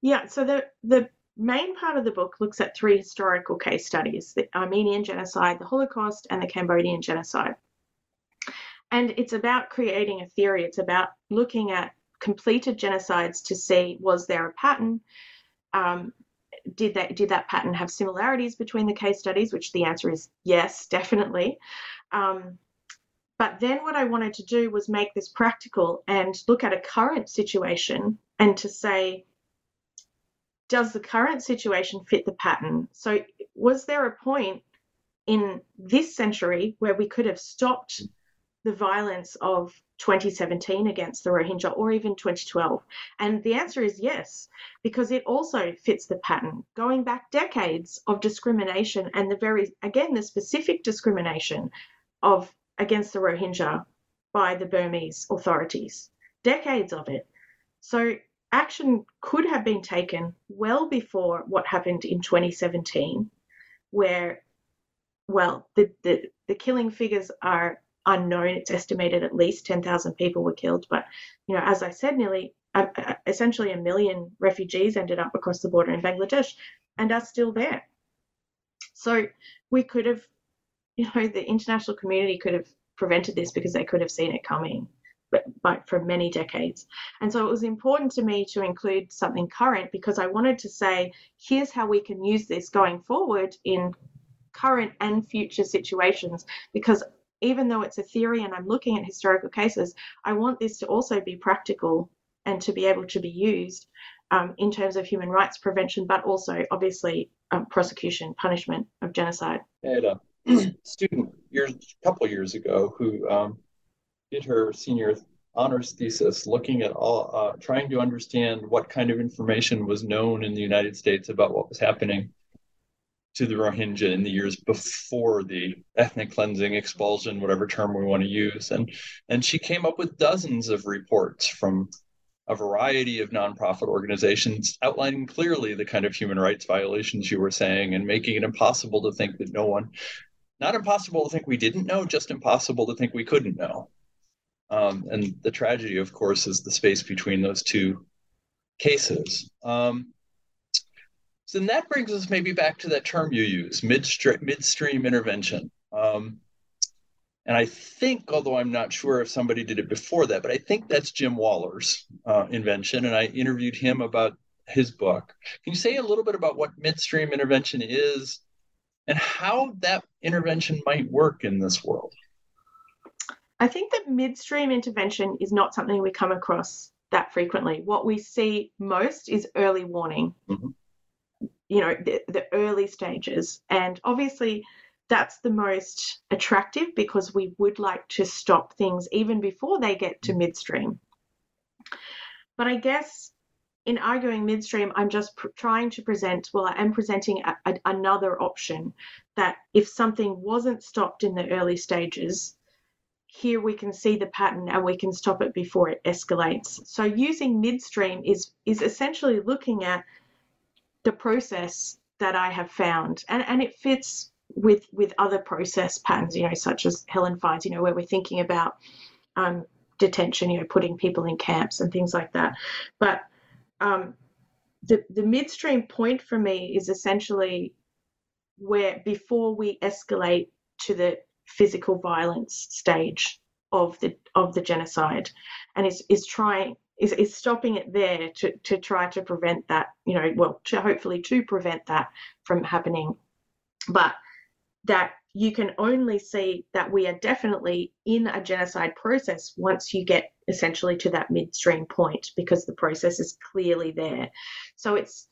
Yeah, so the, the main part of the book looks at three historical case studies the Armenian genocide, the Holocaust, and the Cambodian genocide. And it's about creating a theory, it's about looking at completed genocides to see was there a pattern. Um, did that did that pattern have similarities between the case studies? Which the answer is yes, definitely. Um, but then what I wanted to do was make this practical and look at a current situation and to say, does the current situation fit the pattern? So was there a point in this century where we could have stopped the violence of 2017 against the Rohingya or even 2012? And the answer is yes, because it also fits the pattern going back decades of discrimination and the very, again, the specific discrimination of against the Rohingya by the Burmese authorities, decades of it. So action could have been taken well before what happened in 2017, where, well, the, the, the killing figures are unknown. It's estimated at least 10,000 people were killed. But, you know, as I said, nearly uh, uh, essentially a million refugees ended up across the border in Bangladesh and are still there. So we could have, you know, the international community could have prevented this because they could have seen it coming. But, but for many decades. And so it was important to me to include something current because I wanted to say, here's how we can use this going forward in current and future situations because even though it's a theory and I'm looking at historical cases, I want this to also be practical and to be able to be used um, in terms of human rights prevention, but also obviously um, prosecution, punishment of genocide. I had a student years, a couple years ago who um, did her senior honors thesis looking at all, uh, trying to understand what kind of information was known in the United States about what was happening to the Rohingya in the years before the ethnic cleansing, expulsion, whatever term we want to use. And, and she came up with dozens of reports from a variety of nonprofit organizations outlining clearly the kind of human rights violations you were saying and making it impossible to think that no one, not impossible to think we didn't know, just impossible to think we couldn't know. Um, and the tragedy, of course, is the space between those two cases. Um, So then that brings us maybe back to that term you use, midstream, midstream intervention. Um, and I think, although I'm not sure if somebody did it before that, but I think that's Jim Waller's uh, invention. And I interviewed him about his book. Can you say a little bit about what midstream intervention is and how that intervention might work in this world? I think that midstream intervention is not something we come across that frequently. What we see most is early warning. Mm-hmm you know the, the early stages. And obviously that's the most attractive because we would like to stop things even before they get to midstream. But i guess in arguing midstream i'm just pr- trying to present well i am presenting a, a, another option that if something wasn't stopped in the early stages here we can see the pattern and we can stop it before it escalates. So using midstream is is essentially looking at the process that I have found, and and it fits with with other process patterns, you know, such as Helen Fein's, you know, where we're thinking about um, detention, you know, putting people in camps and things like that. But um, the the midstream point for me is essentially where before we escalate to the physical violence stage of the of the genocide, and is is trying is, is stopping it there to, to try to prevent that, you know, well, to hopefully to prevent that from happening. But that you can only see that we are definitely in a genocide process once you get essentially to that midstream point because the process is clearly there. So it's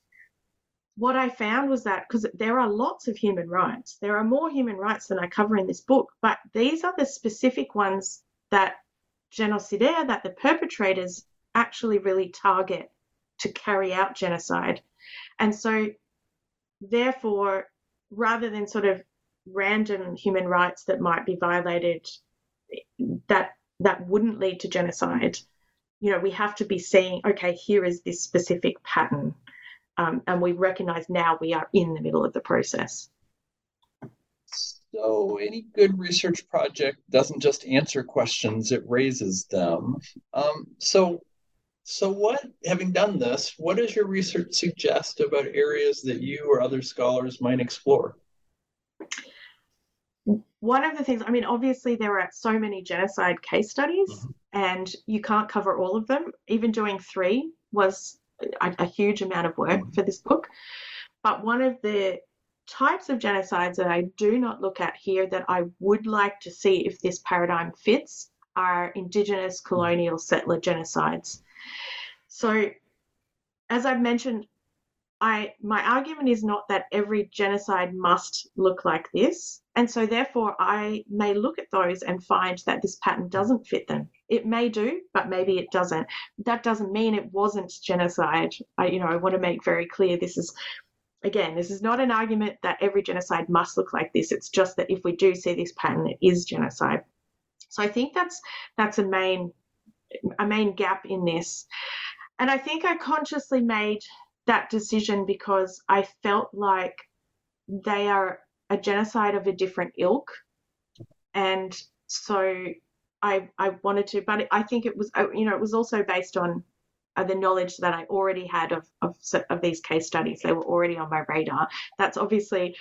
what I found was that because there are lots of human rights, there are more human rights than I cover in this book, but these are the specific ones that genocidaire, that the perpetrators actually really target to carry out genocide. And so, therefore, rather than sort of random human rights that might be violated that that wouldn't lead to genocide, you know, we have to be seeing, okay, here is this specific pattern. Um, and we recognize now we are in the middle of the process. So, any good research project doesn't just answer questions, it raises them. Um, so, so, what, having done this, what does your research suggest about areas that you or other scholars might explore? One of the things, I mean, obviously, there are so many genocide case studies, mm-hmm. and you can't cover all of them. Even doing three was a, a huge amount of work mm-hmm. for this book. But one of the types of genocides that I do not look at here that I would like to see if this paradigm fits are Indigenous colonial settler genocides. So, as I've mentioned, I my argument is not that every genocide must look like this, and so therefore I may look at those and find that this pattern doesn't fit them. It may do, but maybe it doesn't. That doesn't mean it wasn't genocide. I, you know, I want to make very clear this is again, this is not an argument that every genocide must look like this. It's just that if we do see this pattern, it is genocide. So I think that's that's a main a main gap in this. And I think I consciously made that decision because I felt like they are a genocide of a different ilk. And so I, I wanted to, but I think it was, uh, you know, it was also based on uh, the knowledge that I already had of, of, of these case studies. They were already on my radar. That's obviously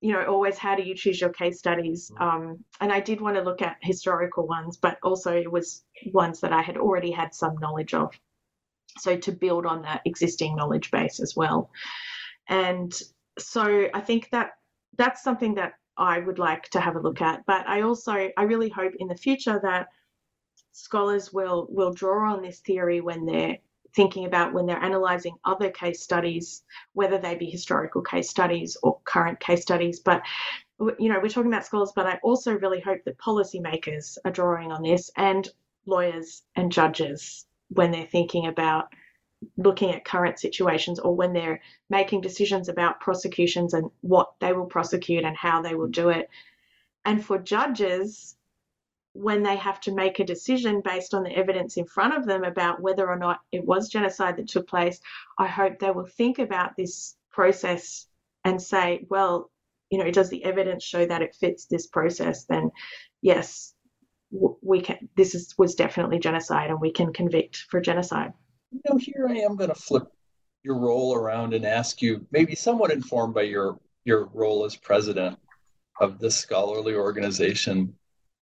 you know, always how do you choose your case studies? Mm. Um, and I did want to look at historical ones, but also it was ones that I had already had some knowledge of. So to build on that existing knowledge base as well. And so I think that that's something that I would like to have a look at. But I also I really hope in the future that scholars will will draw on this theory when they're thinking about when they're analysing other case studies, whether they be historical case studies or current case studies. But you know, we're talking about scholars, but I also really hope that policymakers are drawing on this and lawyers and judges when they're thinking about looking at current situations or when they're making decisions about prosecutions and what they will prosecute and how they will do it. And for judges, when they have to make a decision based on the evidence in front of them about whether or not it was genocide that took place, I hope they will think about this process and say, well, you know, does the evidence show that it fits this process? Then, yes, we can. This is was definitely genocide, and we can convict for genocide. You know, here I am going to flip your role around and ask you, maybe somewhat informed by your your role as president of this scholarly organization.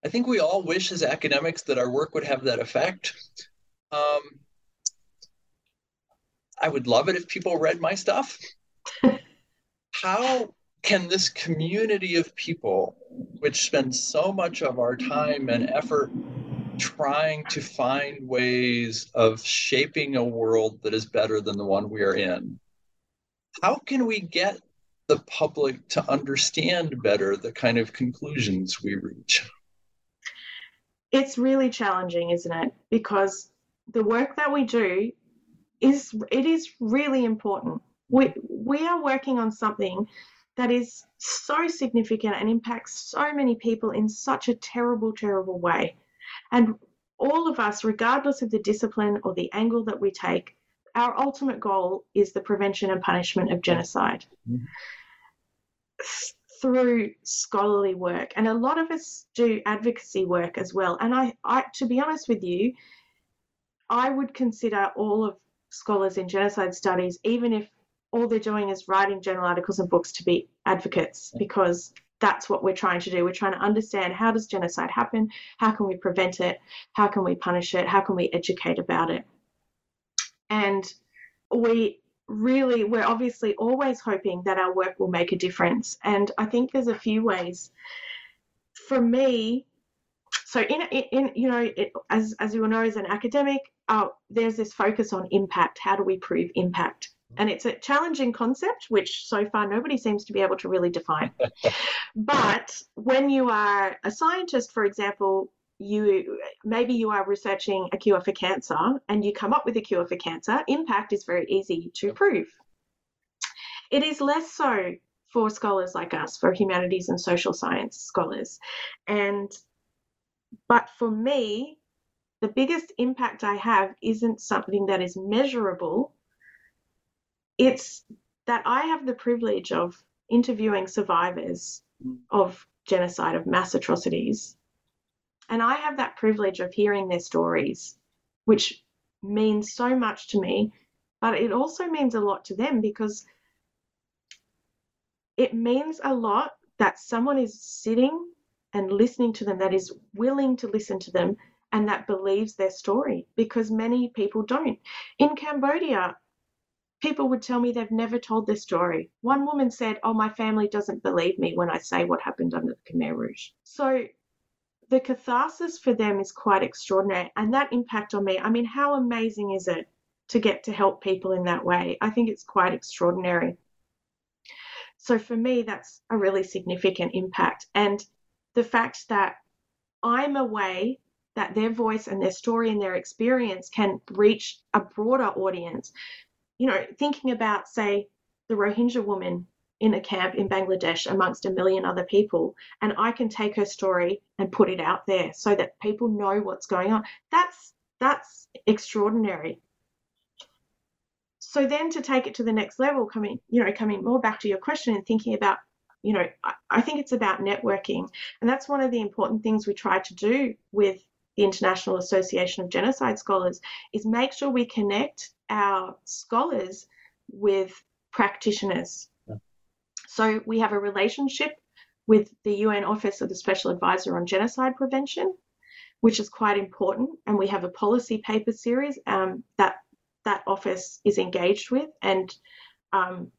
I think we all wish as academics that our work would have that effect. Um, I would love it if people read my stuff. How can this community of people, which spend so much of our time and effort trying to find ways of shaping a world that is better than the one we are in, how can we get the public to understand better the kind of conclusions we reach? It's really challenging, isn't it? Because the work that we do is it is really important. We we are working on something that is so significant and impacts so many people in such a terrible, terrible way. And all of us, regardless of the discipline or the angle that we take, our ultimate goal is the prevention and punishment of genocide mm-hmm. Through scholarly work. And a lot of us do advocacy work as well. And I, I to be honest with you, I would consider all of scholars in genocide studies, even if all they're doing is writing journal articles and books to be advocates, because that's what we're trying to do. We're trying to understand how does genocide happen? How can we prevent it? How can we punish it? How can we educate about it? And we really, we're obviously always hoping that our work will make a difference. And I think there's a few ways. For me, so in, in you know, it, as, as you will know, as an academic, uh, there's this focus on impact. How do we prove impact? And it's a challenging concept, which so far nobody seems to be able to really define. but when you are a scientist, for example, you maybe you are researching a cure for cancer and you come up with a cure for cancer, impact is very easy to prove. It is less so for scholars like us, for humanities and social science scholars. And but for me, the biggest impact I have isn't something that is measurable it's that I have the privilege of interviewing survivors mm. of genocide, of mass atrocities. And I have that privilege of hearing their stories, which means so much to me, but it also means a lot to them because it means a lot that someone is sitting and listening to them, that is willing to listen to them, and that believes their story because many people don't. In Cambodia, people would tell me they've never told their story. One woman said, Oh, my family doesn't believe me when I say what happened under the Khmer Rouge. So the catharsis for them is quite extraordinary. And that impact on me, I mean, how amazing is it to get to help people in that way? I think it's quite extraordinary. So for me, that's a really significant impact. And the fact that I'm a way that their voice and their story and their experience can reach a broader audience you know, thinking about, say, the Rohingya woman in a camp in Bangladesh amongst a million other people, and I can take her story and put it out there so that people know what's going on. That's that's extraordinary. So then to take it to the next level, coming, you know, coming more back to your question and thinking about, you know, I, I think it's about networking. And that's one of the important things we try to do with the International Association of Genocide Scholars is make sure we connect our scholars with practitioners. So we have a relationship with the UN Office of the Special Advisor on Genocide Prevention, which is quite important, and we have a policy paper series um, that that office is engaged with and um,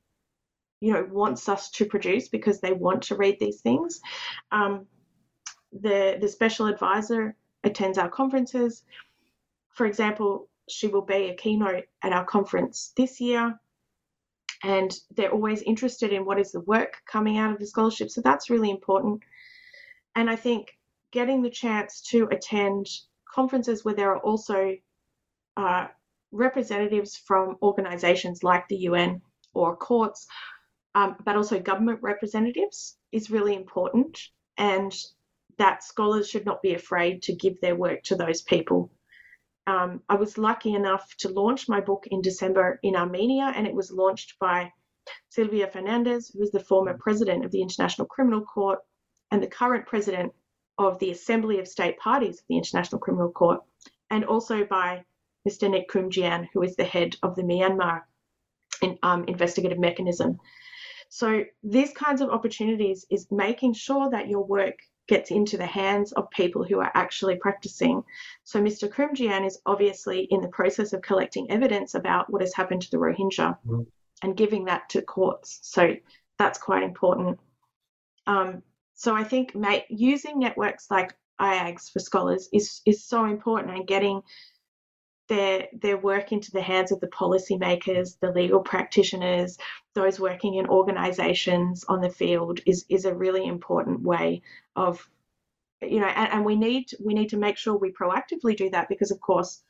you know wants us to produce because they want to read these things. Um, the the special advisor attends our conferences. For example, she will be a keynote at our conference this year. And they're always interested in what is the work coming out of the scholarship. So that's really important. And I think getting the chance to attend conferences where there are also uh, representatives from organizations like the UN or courts, um, but also government representatives is really important. And that scholars should not be afraid to give their work to those people. Um, I was lucky enough to launch my book in December in Armenia, and it was launched by Silvia Fernandez, who is the former president of the International Criminal Court and the current president of the Assembly of State Parties of the International Criminal Court, and also by Mr. Nick Koumjian, who is the head of the Myanmar in, um, investigative mechanism. So these kinds of opportunities is making sure that your work gets into the hands of people who are actually practicing. So Mr. Koumjian is obviously in the process of collecting evidence about what has happened to the Rohingya mm-hmm. and giving that to courts. So that's quite important. Um, so I think using networks like IAGS for scholars is is so important and getting their their work into the hands of the policymakers, the legal practitioners, those working in organisations on the field is is a really important way of you know and, and we need we need to make sure we proactively do that because of course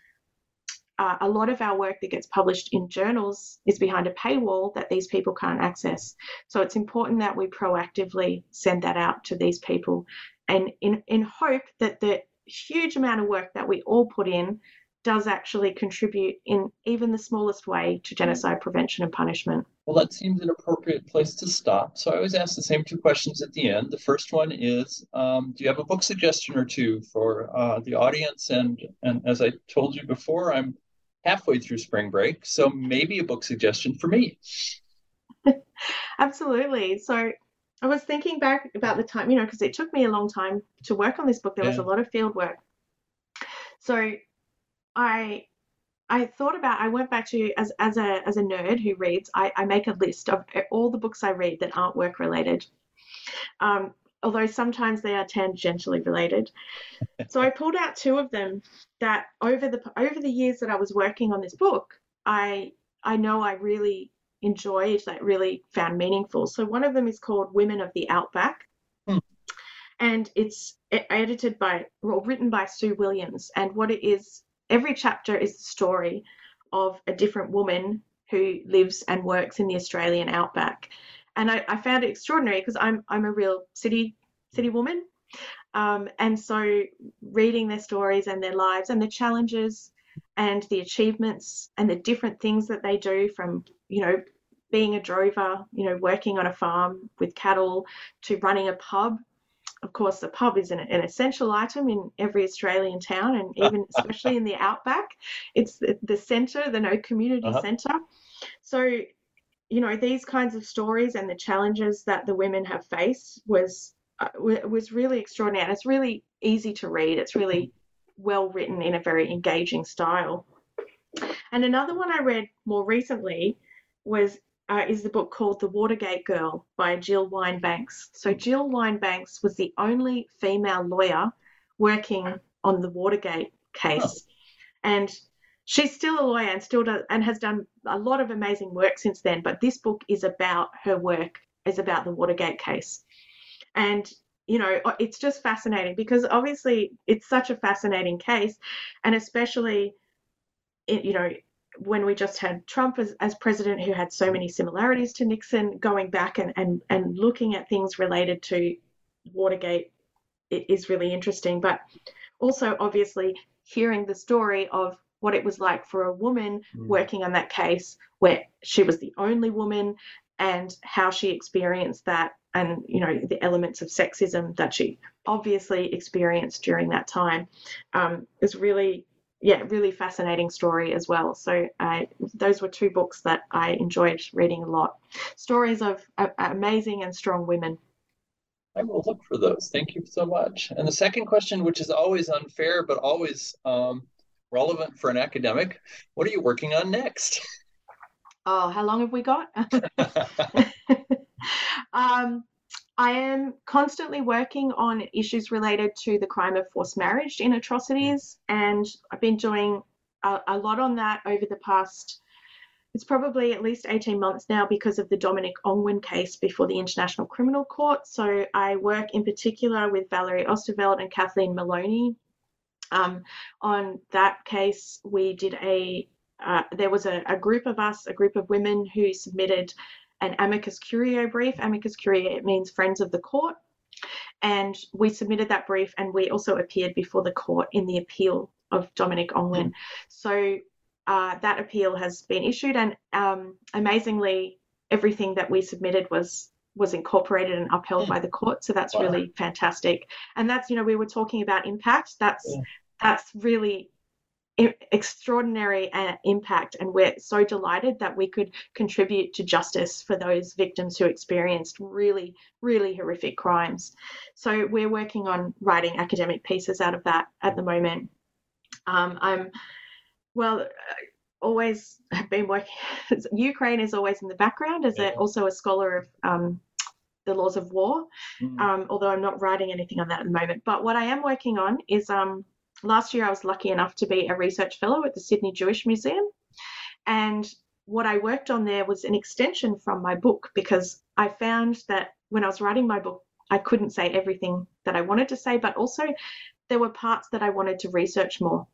uh, a lot of our work that gets published in journals is behind a paywall that these people can't access. So it's important that we proactively send that out to these people and in, in hope that the huge amount of work that we all put in does actually contribute in even the smallest way to genocide prevention and punishment. Well, that seems an appropriate place to stop. So I always ask the same two questions at the end. The first one is um, Do you have a book suggestion or two for uh, the audience? And, and as I told you before, I'm halfway through spring break. So maybe a book suggestion for me. Absolutely. So I was thinking back about the time, you know, because it took me a long time to work on this book. There yeah. was a lot of field work. So I I thought about I went back to as as a as a nerd who reads, I, I make a list of all the books I read that aren't work related. Um, although sometimes they are tangentially related. so I pulled out two of them that over the over the years that I was working on this book, I I know I really enjoyed that really found meaningful. So one of them is called Women of the Outback. Hmm. And it's edited by, or written by Sue Williams. And what it is, every chapter is the story of a different woman who lives and works in the Australian outback. And I, I found it extraordinary because I'm I'm a real city city woman. Um, and so reading their stories and their lives and the challenges and the achievements and the different things that they do from you know being a drover you know working on a farm with cattle to running a pub of course the pub is an, an essential item in every australian town and even especially in the outback. It's the, the center the no community uh-huh. center so you know these kinds of stories and the challenges that the women have faced was uh, was really extraordinary. And it's really easy to read. It's really well written in a very engaging style. And another one I read more recently was uh, is the book called The Watergate Girl by Jill Wine-Banks. So Jill Wine-Banks was the only female lawyer working on the Watergate case, oh. and she's still a lawyer and still does and has done a lot of amazing work since then. But this book is about her work, is about the Watergate case, and you know, it's just fascinating because obviously it's such a fascinating case, and especially, you know, when we just had Trump as, as president, who had so many similarities to Nixon, going back and, and, and looking at things related to Watergate it is really interesting. But also, obviously, hearing the story of what it was like for a woman mm. working on that case, where she was the only woman, and how she experienced that and you know the elements of sexism that she obviously experienced during that time um, is really yeah really fascinating story as well. So uh, those were two books that i enjoyed reading a lot. Stories of uh, amazing and strong women. I will look for those. Thank you so much. And the second question which is always unfair but always um, relevant for an academic what are you working on next? Oh how long have we got? Um, I am constantly working on issues related to the crime of forced marriage in atrocities, and I've been doing a, a, lot on that over the past. It's probably at least 18 months now because of the Dominic Ongwen case before the International Criminal Court. So I work in particular with Valerie Oosterveld and Kathleen Maloney. Um, on that case, we did a uh, there was a, a, group of us, a group of women who submitted an amicus curiae brief. Amicus curiae means friends of the court. And we submitted that brief and we also appeared before the court in the appeal of Dominic Ongwen. So uh, that appeal has been issued and um, amazingly everything that we submitted was was incorporated and upheld by the court so that's wow. really fantastic and that's you know we were talking about impact that's yeah. that's really extraordinary uh, impact and we're so delighted that we could contribute to justice for those victims who experienced really really horrific crimes. So we're working on writing academic pieces out of that at the moment. Um, i'm well uh, always have been working ukraine is always in the background as a, also a scholar of um, the laws of war. Mm. um, although i'm not writing anything on that at the moment. But what i am working on is um, last year I was lucky enough to be a research fellow at the Sydney Jewish Museum. And what I worked on there was an extension from my book because I found that when I was writing my book, I couldn't say everything that I wanted to say, but also there were parts that I wanted to research more.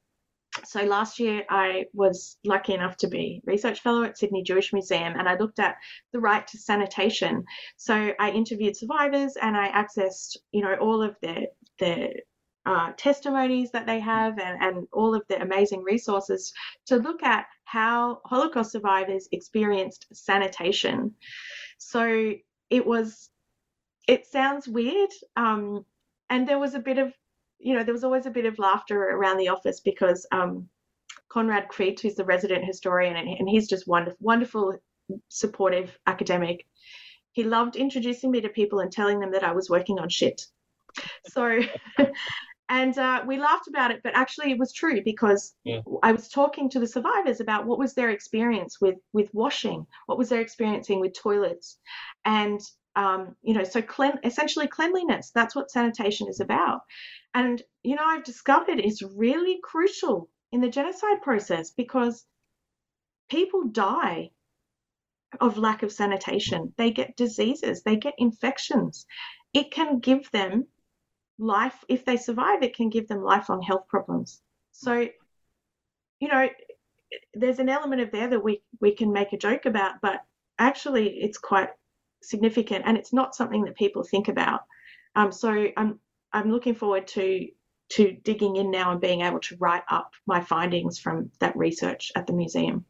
So last year I was lucky enough to be research fellow at Sydney Jewish Museum and I looked at the right to sanitation. So I interviewed survivors and I accessed, you know, all of their their uh, testimonies that they have and, and all of the amazing resources to look at how Holocaust survivors experienced sanitation. So it was, it sounds weird. Um, and there was a bit of, you know, there was always a bit of laughter around the office because um, Konrad Kwiet, who's the resident historian, and, and he's just wonderful, wonderful, supportive academic. He loved introducing me to people and telling them that I was working on shit. So and uh, we laughed about it but actually it was true because yeah. i was talking to the survivors about what was their experience with with washing what was their experiencing with toilets. And um, you know so clean, essentially cleanliness that's what sanitation is about. And you know i've discovered is really crucial in the genocide process because people die of lack of sanitation. They get diseases they get infections. It can give them life, if they survive, it can give them lifelong health problems. So, you know, there's an element of there that we, we can make a joke about, but actually it's quite significant and it's not something that people think about. Um, so I'm I'm looking forward to to digging in now and being able to write up my findings from that research at the museum.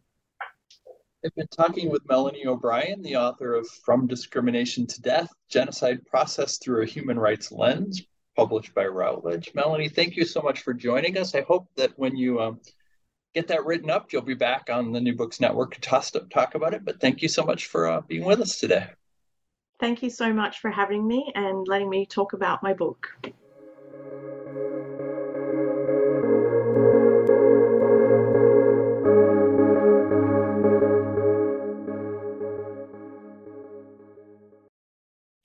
I've been talking with Melanie O'Brien, the author of From Discrimination to Death Genocide Process Through a Human Rights Lens, published by Routledge. Melanie, thank you so much for joining us. I hope that when you um, get that written up, you'll be back on the New Books Network to talk, about it. But thank you so much for uh, being with us today. Thank you so much for having me and letting me talk about my book.